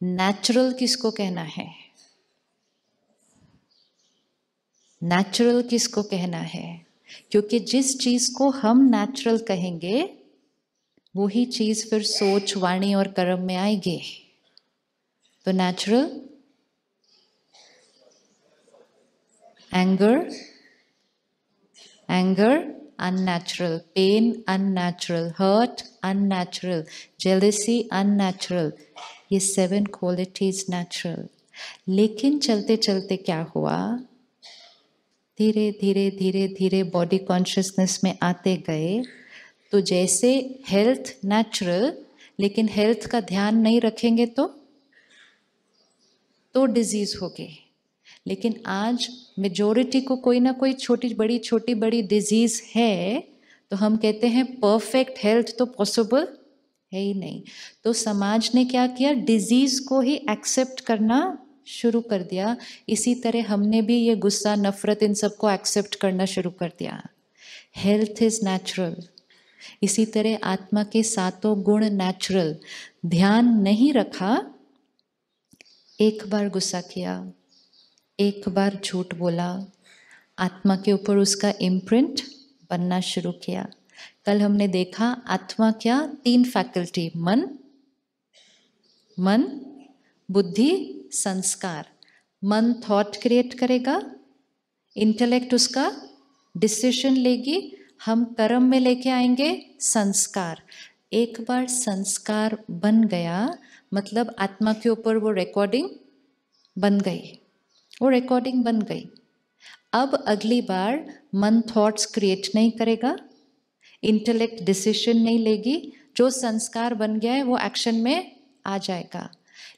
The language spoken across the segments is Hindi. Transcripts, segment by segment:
नेचुरल किसको कहना है नेचुरल किसको कहना है क्योंकि जिस चीज़ को हम नेचुरल कहेंगे वही चीज़ फिर सोच वाणी और कर्म में आएगी तो natural anger anger unnatural, pain unnatural, hurt unnatural, jealousy unnatural. ये सेवन क्वालिटीज नेचुरल लेकिन चलते चलते क्या हुआ? धीरे धीरे धीरे धीरे बॉडी कॉन्शियसनेस में आते गए। तो जैसे हेल्थ नेचुरल लेकिन हेल्थ का ध्यान नहीं रखेंगे तो? तो डिज़ीज़ होगी। लेकिन आज मेजोरिटी को कोई ना कोई छोटी, बड़ी छोटी, बड़ी डिज़ीज़ है तो हम कहते हैं परफेक्ट हेल्थ तो पॉसिबल है ही नहीं। तो समाज ने क्या किया? डिज़ीज़ को ही एक्सेप्ट करना शुरू कर दिया। इसी तरह हमने भी ये गुस्सा, नफरत, इन सबको एक्सेप्ट करना शुरू कर दिया। हेल्थ इज़ नेचुरल इसी तरह आत्मा के सातों गुण नेचुरल ध्यान नहीं रखा, एक बार गुस्सा किया, एक बार झूठ बोला। आत्मा के ऊपर उसका इम्प्रिंट बनना शुरू किया। कल हमने देखा आत्मा क्या? तीन फैकल्टी मन मन, बुद्धि, संस्कार। मन थॉट क्रिएट करेगा इंटेलेक्ट उसका डिसीज़न लेगी, हम कर्म में लेके आएँगे, संस्कार। एक बार संस्कार बन गया मतलब आत्मा के ऊपर वो रिकॉर्डिंग बन गई। वो रिकॉर्डिंग बन गई। अब अगली बार मन थॉट्स क्रिएट नहीं करेगा इंटेलेक्ट डिसीशन नहीं लेगी, जो संस्कार बन गया है, वो एक्शन में आ जाएगा।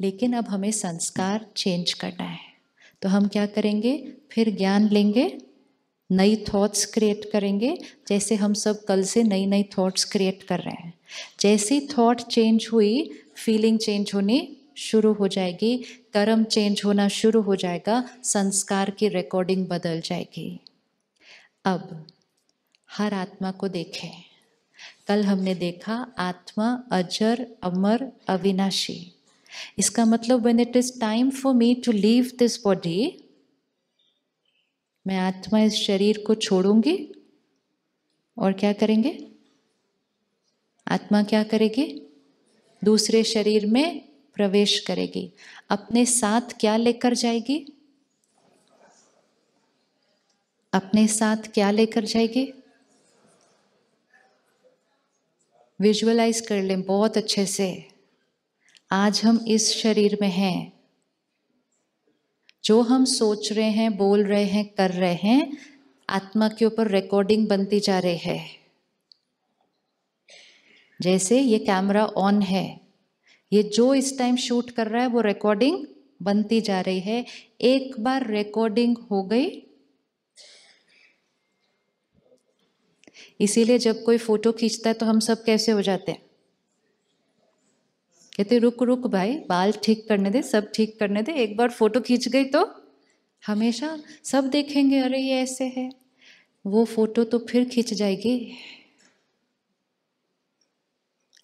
लेकिन अब हमें संस्कार चेंज करना है। तो हम क्या करेंगे? फिर ज्ञान लेंगे, नई थॉट्स क्रिएट करेंगे, जैसे हम सब कल से नई नई थॉट्स क्रिएट कर रहे हैं। जैसी थॉट चेंज हुई फीलिंग चेंज होनी शुरू हो जाएगी, कर्म चेंज होना शुरू हो जाएगा, संस्कार की रिकॉर्डिंग बदल जाएगी। अब हर आत्मा को देखें। कल हमने देखा आत्मा, अजर, अमर, अविनाशी। इसका मतलब when it is time for me to leave this body मैं आत्मा इस शरीर को छोड़ूँगी और क्या करेंगे? आत्मा क्या करेगी? दूसरे शरीर में प्रवेश करेगी। अपने साथ क्या लेकर जाएगी? अपने साथ क्या लेकर जाएगी? विजुअलाइज कर लें बहुत अच्छे से। आज हम इस शरीर में हैं। जो हम सोच रहे हैं, बोल रहे हैं, कर रहे हैं, आत्मा के ऊपर रिकॉर्डिंग बनती जा रही है। जैसे ये कैमरा ऑन है, ये जो इस टाइम शूट कर रहा है, वो रिकॉर्डिंग बनती जा रही है। एक बार रिकॉर्डिंग हो गई इसीलिए जब कोई फ़ोटो खींचता है तो हम सब कैसे हो जाते हैं? कहते, रुक रुक भाई, बाल ठीक करने दे, सब ठीक करने दे। एक बार फ़ोटो खींच गई तो हमेशा सब देखेंगे, अरे, ये ऐसे है। वो फ़ोटो तो फिर खींच जाएगी।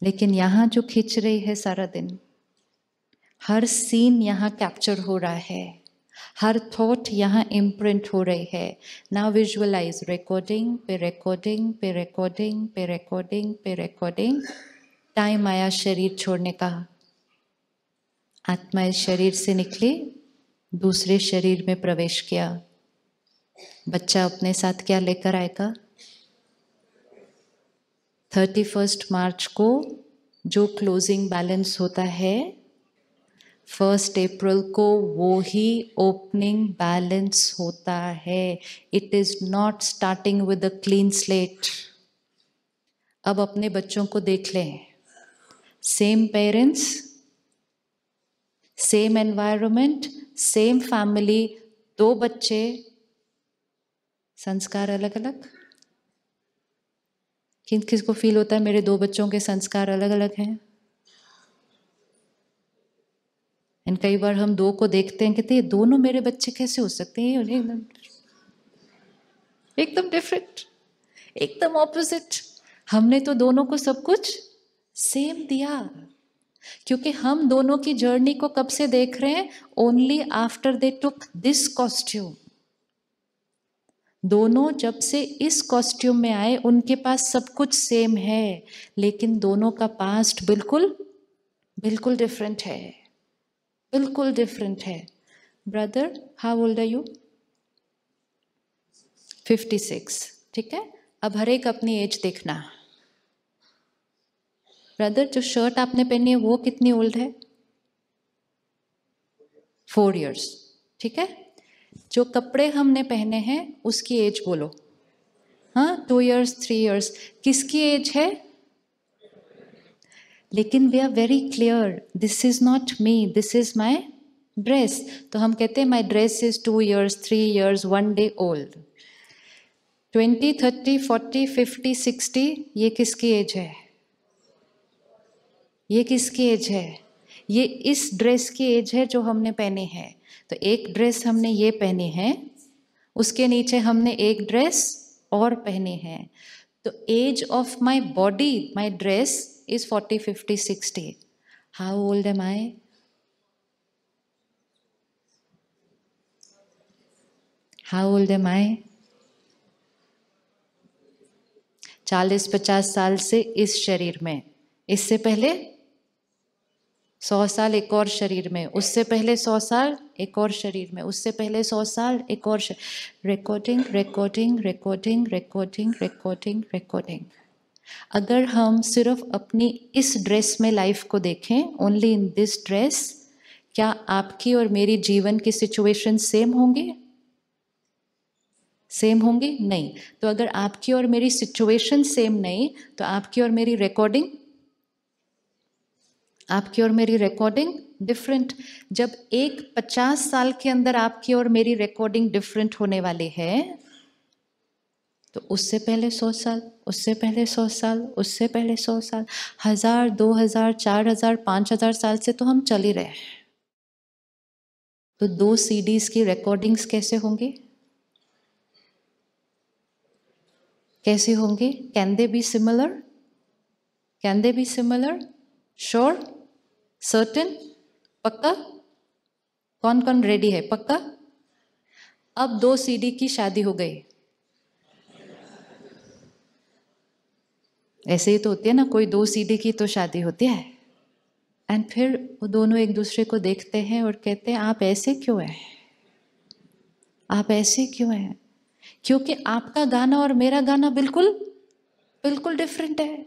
लेकिन यहाँ जो खींच रही है सारा दिन, हर सीन यहाँ कैप्चर हो रहा है। हर थॉट यहाँ इम्प्रिंट हो रही है। ना विजुअलाइज रिकॉर्डिंग पे रिकॉर्डिंग पे रिकॉर्डिंग पे रिकॉर्डिंग पे रिकॉर्डिंग टाइम आया शरीर छोड़ने का। आत्मा इस शरीर से निकली, दूसरे शरीर में प्रवेश किया। बच्चा अपने साथ क्या लेकर आएगा? थर्टी फ़र्स्ट मार्च को जो क्लोजिंग बैलेंस होता है फ़र्स्ट अप्रैल को वो ही ओपनिंग बैलेंस होता है. It is not starting with a clean slate अब अपने बच्चों को देख लें. Same parents same environment same family दो बच्चे, संस्कार अलग अलग किन, किसको फील होता है मेरे दो बच्चों के संस्कार अलग अलग हैं? एंड कई बार हम दो को देखते हैं, कहते हैं दोनों मेरे बच्चे कैसे हो सकते हैं? एकदम एकदम डिफरेंट एकदम ऑपोजिट हमने तो दोनों को सब कुछ सेम दिया। क्योंकि हम दोनों की जर्नी को कब से देख रहे हैं? Only after they took this costume दोनों जब से इस कॉस्ट्यूम में आए, उनके पास सब कुछ सेम है। लेकिन दोनों का पास्ट बिल्कुल बिल्कुल डिफरेंट है। बिल्कुल डिफरेंट है। Brother how old are you fifty six ठीक है? अब हर एक अपनी एज देखना। ब्रदर जो शर्ट आपने पहनी है, वो कितनी ओल्ड है? फोर इयर्स ठीक है? जो कपड़े हमने पहने हैं, उसकी एज बोलो। हाँ? टू इयर्स थ्री इयर्स किसकी एज है? लेकिन we are very clear this is not me this is my dress तो हम कहते हैं my dress is two years three years one day old twenty thirty forty fifty sixty ये किसकी एज है? ये किसकी एज है? ये इस ड्रेस की एज है जो हमने पहने हैं। तो एक ड्रेस हमने ये पहने हैं, उसके नीचे हमने एक ड्रेस और पहने हैं। तो age of my body my dress forty fifty sixty how old am I how old am I चालीस, पचास साल से इस शरीर में। इससे पहले? सौ साल एक और शरीर में। उससे पहले सौ साल एक और शरीर में। उससे पहले सौ साल एक और recording recording recording recording recording recording अगर हम सिर्फ़ अपनी इस ड्रेस में लाइफ को देखें ओनली इन दिस ड्रेस क्या आपकी और मेरी जीवन की सिचुएशन सेम होंगे? सेम होंगे? नहीं। तो अगर आपकी और मेरी सिचुएशन सेम नहीं तो आपकी और मेरी रिकॉर्डिंग आपकी और मेरी रिकॉर्डिंग डिफरेंट जब एक पचास साल के अंदर आपकी और मेरी रिकॉर्डिंग डिफरेंट होने वाली है तो उससे पहले सौ साल, उससे पहले सौ साल, उससे पहले सौ साल, हज़ार, दो हज़ार, चार हज़ार, पाँच हज़ार साल से तो हम चल ही रहे हैं। तो दो सीडीज की रिकॉर्डिंग्स कैसे होंगी? कैसे होंगे? Can they be similar can they be similar sure certain पक्का? कौन कौन रेडी है? पक्का? अब दो सीडी की शादी हो गई। ऐसे ही तो होती है ना, कोई दो सीडी की तो शादी होती है। एंड फिर वो दोनों एक दूसरे को देखते हैं और कहते हैं, आप ऐसे क्यों हैं? आप ऐसे क्यों हैं? क्योंकि आपका गाना और मेरा गाना बिल्कुल बिल्कुल डिफरेंट है।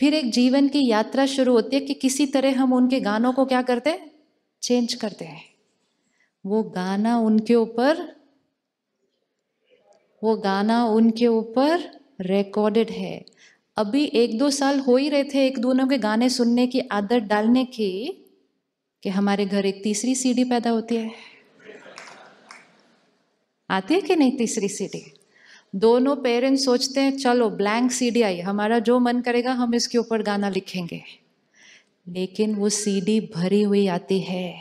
फिर एक जीवन की यात्रा शुरू होती है कि किसी तरह हम उनके गानों को क्या करते हैं? चेंज करते हैं। वो गाना उनके ऊपर, वो गाना उनके ऊपर रिकॉर्डेड है। अभी एक दो साल हो ही रहे थे एक दोनों के गाने सुनने की आदत डालने की कि हमारे घर एक तीसरी सीढ़ी पैदा होती है। आती है कि नहीं तीसरी सीढ़ी दोनों पेरेंट्स सोचते हैं, चलो ब्लैंक सीडी आई। हमारा जो मन करेगा, हम इसके ऊपर गाना लिखेंगे। लेकिन वो सीडी भरी हुई आती है।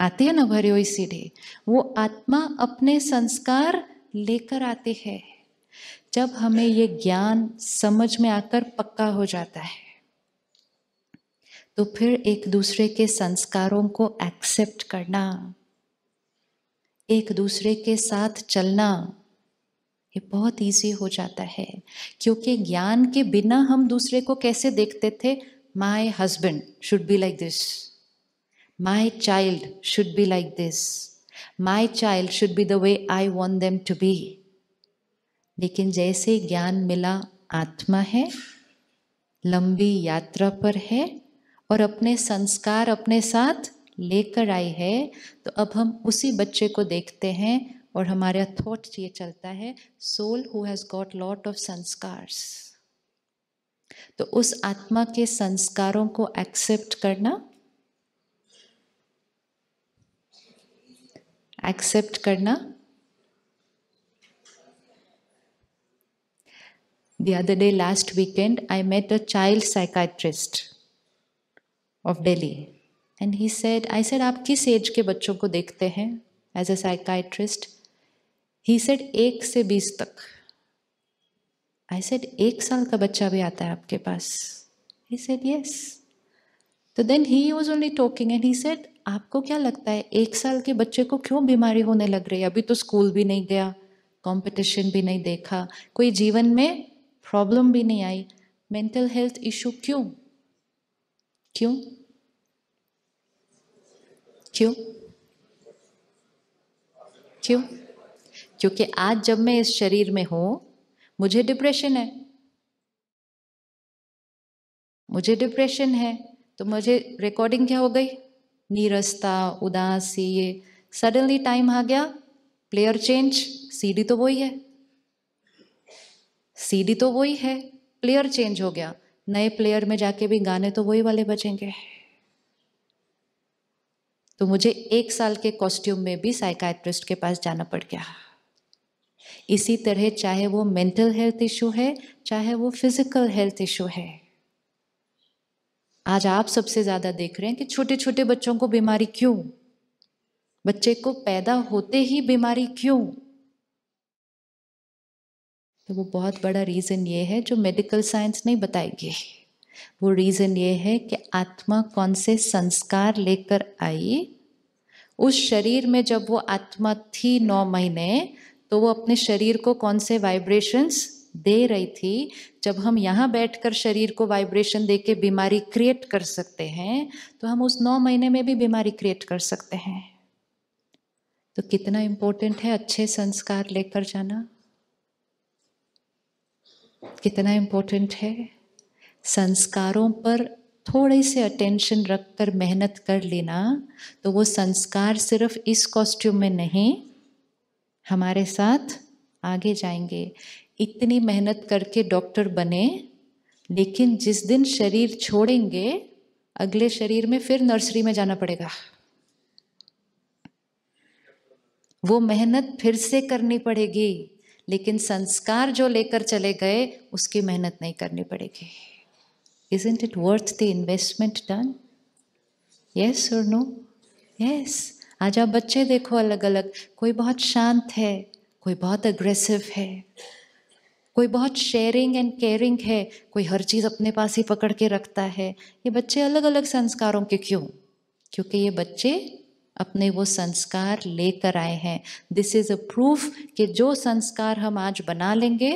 आती है ना, भरी हुई सीडी वो आत्मा अपने संस्कार लेकर आती है। जब हमें ये ज्ञान समझ में आकर पक्का हो जाता है तो फिर एक दूसरे के संस्कारों को एक्सेप्ट करना, एक दूसरे के साथ चलना, ये बहुत इजी हो जाता है। क्योंकि ज्ञान के बिना हम दूसरे को कैसे देखते थे? My husband should be like this my child should be like this my child should be the way I want them to be लेकिन जैसे ज्ञान मिला आत्मा है, लंबी यात्रा पर है और अपने संस्कार अपने साथ लेकर आई है तो अब हम उसी बच्चे को देखते हैं और हमारा थॉट ये चलता है soul who has got lot of संस्कार्स तो उस आत्मा के संस्कारों को एक्सेप्ट करना एक्सेप्ट करना The other day, last weekend, I met a child psychiatrist of Delhi. And he said I said आप किस एज के बच्चों को देखते हैं age a psychiatrist he said एक से बीस तक आई सेड एक साल का बच्चा भी आता है आपके पास He said, Yes. तो then he was only talking and he said आपको क्या लगता है एक साल के बच्चे को क्यों बीमारी होने लग रही है अभी तो स्कूल भी नहीं गया कंपटीशन भी नहीं देखा कोई जीवन में प्रॉब्लम भी नहीं आई। मेंटल हेल्थ इशू क्यों? क्यों? क्यों? क्यों? क्योंकि आज जब मैं इस शरीर में हूँ, मुझे डिप्रेशन है। मुझे डिप्रेशन है। तो मुझे रिकॉर्डिंग क्या हो गई? नीरसता, उदासी, ये सडनली टाइम आ गया। प्लेयर चेंज सीडी तो वही है। सीडी तो वही है प्लेयर चेंज हो गया। नए प्लेयर में जाके भी गाने तो वही वाले बचेंगे। तो मुझे एक साल के कॉस्ट्यूम में भी साइकाट्रिस्ट के पास जाना पड़ गया। इसी तरह चाहे वो मेंटल हेल्थ इशू है, चाहे वो फ़िज़िकल हेल्थ इशू है। आज आप सबसे ज़्यादा देख रहे हैं कि छोटे छोटे बच्चों को बीमारी क्यों? बच्चे को पैदा होते ही बीमारी क्यों? तो वो बहुत बड़ा रीजन ये है जो मेडिकल साइंस नहीं बताएगी। वो रीजन ये है कि आत्मा कौन से संस्कार लेकर आई? उस शरीर में जब वो आत्मा थी नौ महीने तो वो अपने शरीर को कौन से वाइब्रेशंस दे रही थी? जब हम यहाँ बैठकर शरीर को वाइब्रेशन दे के बीमारी क्रिएट कर सकते हैं तो हम उस नौ महीने में भी बीमारी क्रिएट कर सकते हैं। तो कितना इम्पोर्टेंट है अच्छे संस्कार लेकर जाना? कितना इम्पोर्टेंट है? संस्कारों पर थोड़े से अटेंशन रखकर मेहनत कर लेना तो वो संस्कार सिर्फ़ इस कॉस्ट्यूम में नहीं, हमारे साथ आगे जाएँगे। इतनी मेहनत करके डॉक्टर बने, लेकिन जिस दिन शरीर छोड़ेंगे, अगले शरीर में फिर नर्सरी में जाना पड़ेगा। वो मेहनत फिर से करनी पड़ेगी। लेकिन संस्कार जो लेकर चले गए, उसकी मेहनत नहीं करनी पड़ेगी। Isn't it worth the investment done yes और नो यस आज आप बच्चे देखो अलग अलग कोई बहुत शांत है, कोई बहुत अग्रेसिव है, कोई बहुत शेयरिंग एंड केयरिंग है, कोई हर चीज़ अपने पास ही पकड़ के रखता है। ये बच्चे अलग अलग संस्कारों के क्यों? क्योंकि ये बच्चे अपने वो संस्कार लेकर आए हैं। दिस इज़ अ प्रूफ कि जो संस्कार हम आज बना लेंगे,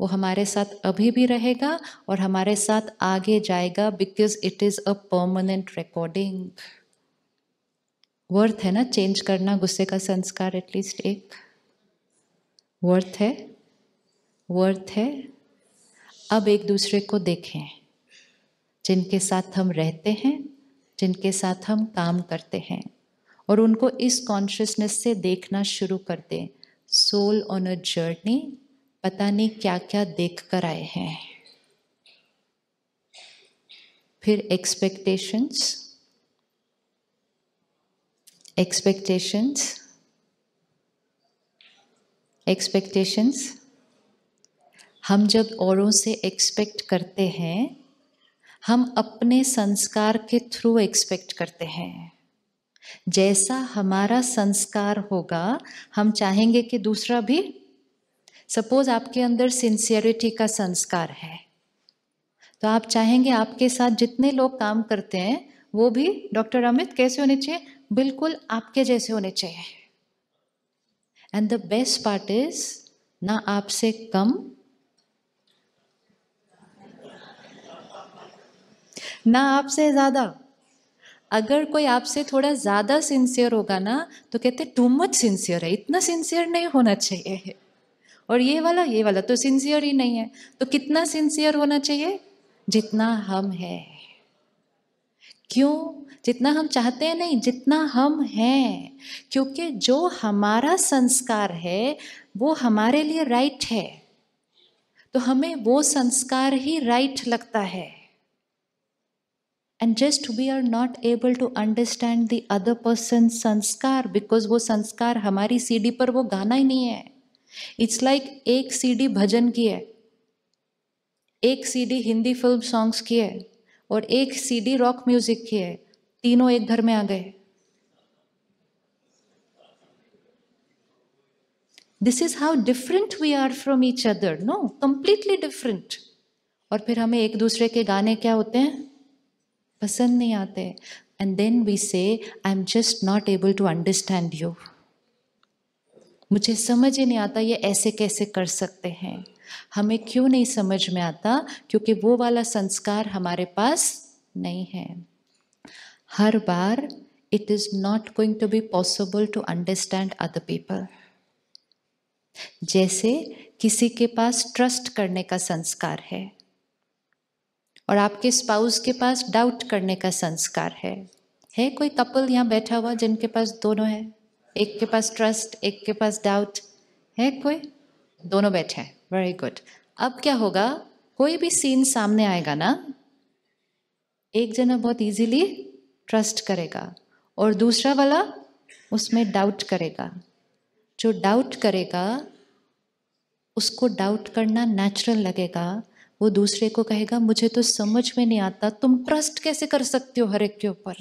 वो हमारे साथ अभी भी रहेगा और हमारे साथ आगे जाएगा because it is a permanent recording worth है ना चेंज करना, गुस्से का संस्कार एटलीस्ट एक। वर्थ है? वर्थ है? अब एक दूसरे को देखें, जिनके साथ हम रहते हैं, जिनके साथ हम काम करते हैं। और उनको इस कॉन्शियसनेस से देखना शुरू कर दें। सोल ऑन अ जर्नी पता नहीं क्या क्या देख कर आए हैं। फिर एक्सपेक्टेशंस एक्सपेक्टेशंस एक्सपेक्टेशंस हम जब औरों से एक्सपेक्ट करते हैं, हम अपने संस्कार के थ्रू एक्सपेक्ट करते हैं। जैसा हमारा संस्कार होगा, हम चाहेंगे कि दूसरा भी। सपोज़ आपके अंदर सिंसियरिटी का संस्कार है। तो आप चाहेंगे आपके साथ जितने लोग काम करते हैं, वो भी डॉक्टर अमित कैसे होने चाहिए? बिल्कुल आपके जैसे होने चाहिए। And the best part is ना आपसे कम, ना आपसे ज़्यादा। अगर कोई आपसे थोड़ा ज़्यादा सिंसियर होगा ना तो कहते टू मच सिंसियर है, इतना सिंसियर नहीं होना चाहिए और ये वाला ये वाला तो सिंसियर ही नहीं है। तो कितना सिंसियर होना चाहिए? जितना हम हैं। क्यों? जितना हम चाहते हैं नहीं, जितना हम हैं। क्योंकि जो हमारा संस्कार है, वो हमारे लिए राइट है। तो हमें वो संस्कार ही राइट लगता है। And just we are not able to understand the other person संस्कार बिकॉज़ वो संस्कार हमारी सीडी पर वो गाना ही नहीं है। इट्स लाइक like एक सीडी भजन की है। एक सीडी हिंदी फ़िल्म सॉन्ग्स की है और एक सीडी रॉक म्यूज़िक की है। तीनों एक घर में आ गए। This is how different we are from each other no completely different और फिर हमें एक दूसरे के गाने क्या होते हैं? पसंद नहीं आते. And then we say I am just not able to understand you मुझे समझ ही नहीं आता ये ऐसे कैसे कर सकते हैं. हमें क्यों नहीं समझ में आता? क्योंकि वो वाला संस्कार हमारे पास नहीं है. हर बार it is not going to be possible to understand other people जैसे किसी के पास ट्रस्ट करने का संस्कार है. और आपके स्पाउस के पास डाउट करने का संस्कार है। है कोई कपल यहाँ बैठा हुआ जिनके पास दोनों है? एक के पास ट्रस्ट एक के पास डाउट है कोई? दोनों बैठे हैं। वेरी गुड अब क्या होगा? कोई भी सीन सामने आएगा ना, एक जना बहुत इजीली ट्रस्ट करेगा और दूसरा वाला उसमें डाउट करेगा। जो डाउट करेगा, उसको डाउट करना नेचुरल लगेगा। वो दूसरे को कहेगा, मुझे तो समझ में नहीं आता, तुम ट्रस्ट कैसे कर सकते हो हर एक के ऊपर?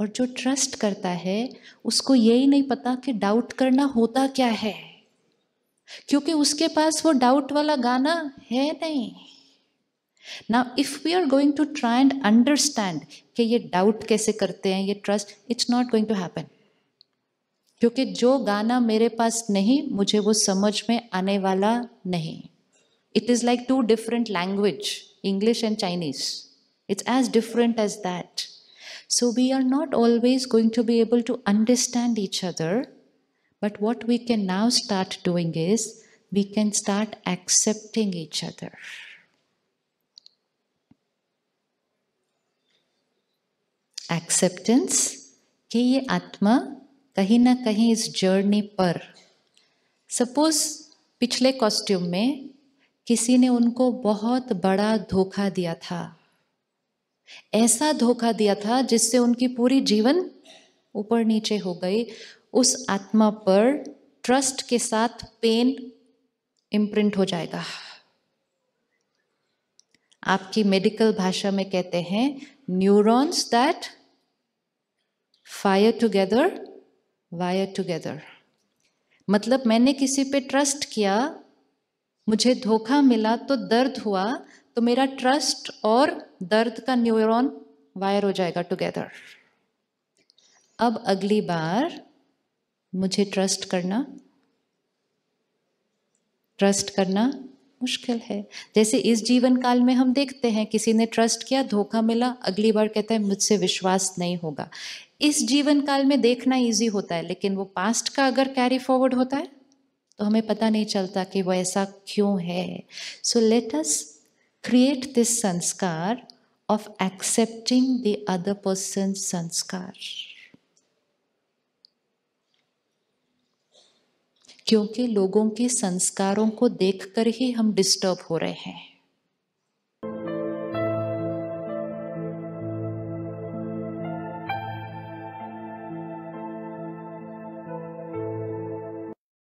और जो ट्रस्ट करता है, उसको यही नहीं पता कि डाउट करना होता क्या है। क्योंकि उसके पास वो डाउट वाला गाना है नहीं। ना if we are going to try and understand कि ये डाउट कैसे करते हैं, ये trust it's not going to happen क्योंकि जो गाना मेरे पास नहीं, मुझे वो समझ में आने वाला नहीं। it is like two different language English and Chinese it's as different as that so we are not always going to be able to understand each other but what we can now start doing is we can start accepting each other acceptance कि ये आत्मा कहीं ना कहीं इस जर्नी पर सपोज पिछले कॉस्ट्यूम में किसी ने उनको बहुत बड़ा धोखा दिया था। ऐसा धोखा दिया था जिससे उनकी पूरी जीवन ऊपर नीचे हो गई। उस आत्मा पर ट्रस्ट के साथ पेन इम्प्रिंट हो जाएगा। आपकी मेडिकल भाषा में कहते हैं neurons that fire together wire together मतलब मैंने किसी पे ट्रस्ट किया मुझे धोखा मिला तो दर्द हुआ तो मेरा ट्रस्ट और दर्द का न्यूरॉन वायर हो जाएगा टुगेदर अब अगली बार मुझे ट्रस्ट करना ट्रस्ट करना मुश्किल है। जैसे इस जीवन काल में हम देखते हैं, किसी ने ट्रस्ट किया, धोखा मिला, अगली बार कहता है, मुझसे विश्वास नहीं होगा। इस जीवन काल में देखना इजी होता है, लेकिन वो पास्ट का अगर कैरी फॉरवर्ड होता है तो हमें पता नहीं चलता कि वो ऐसा क्यों है। So let us create this संस्कार of accepting the other person संस्कार क्योंकि लोगों के संस्कारों को देखकर ही हम डिस्टर्ब हो रहे हैं।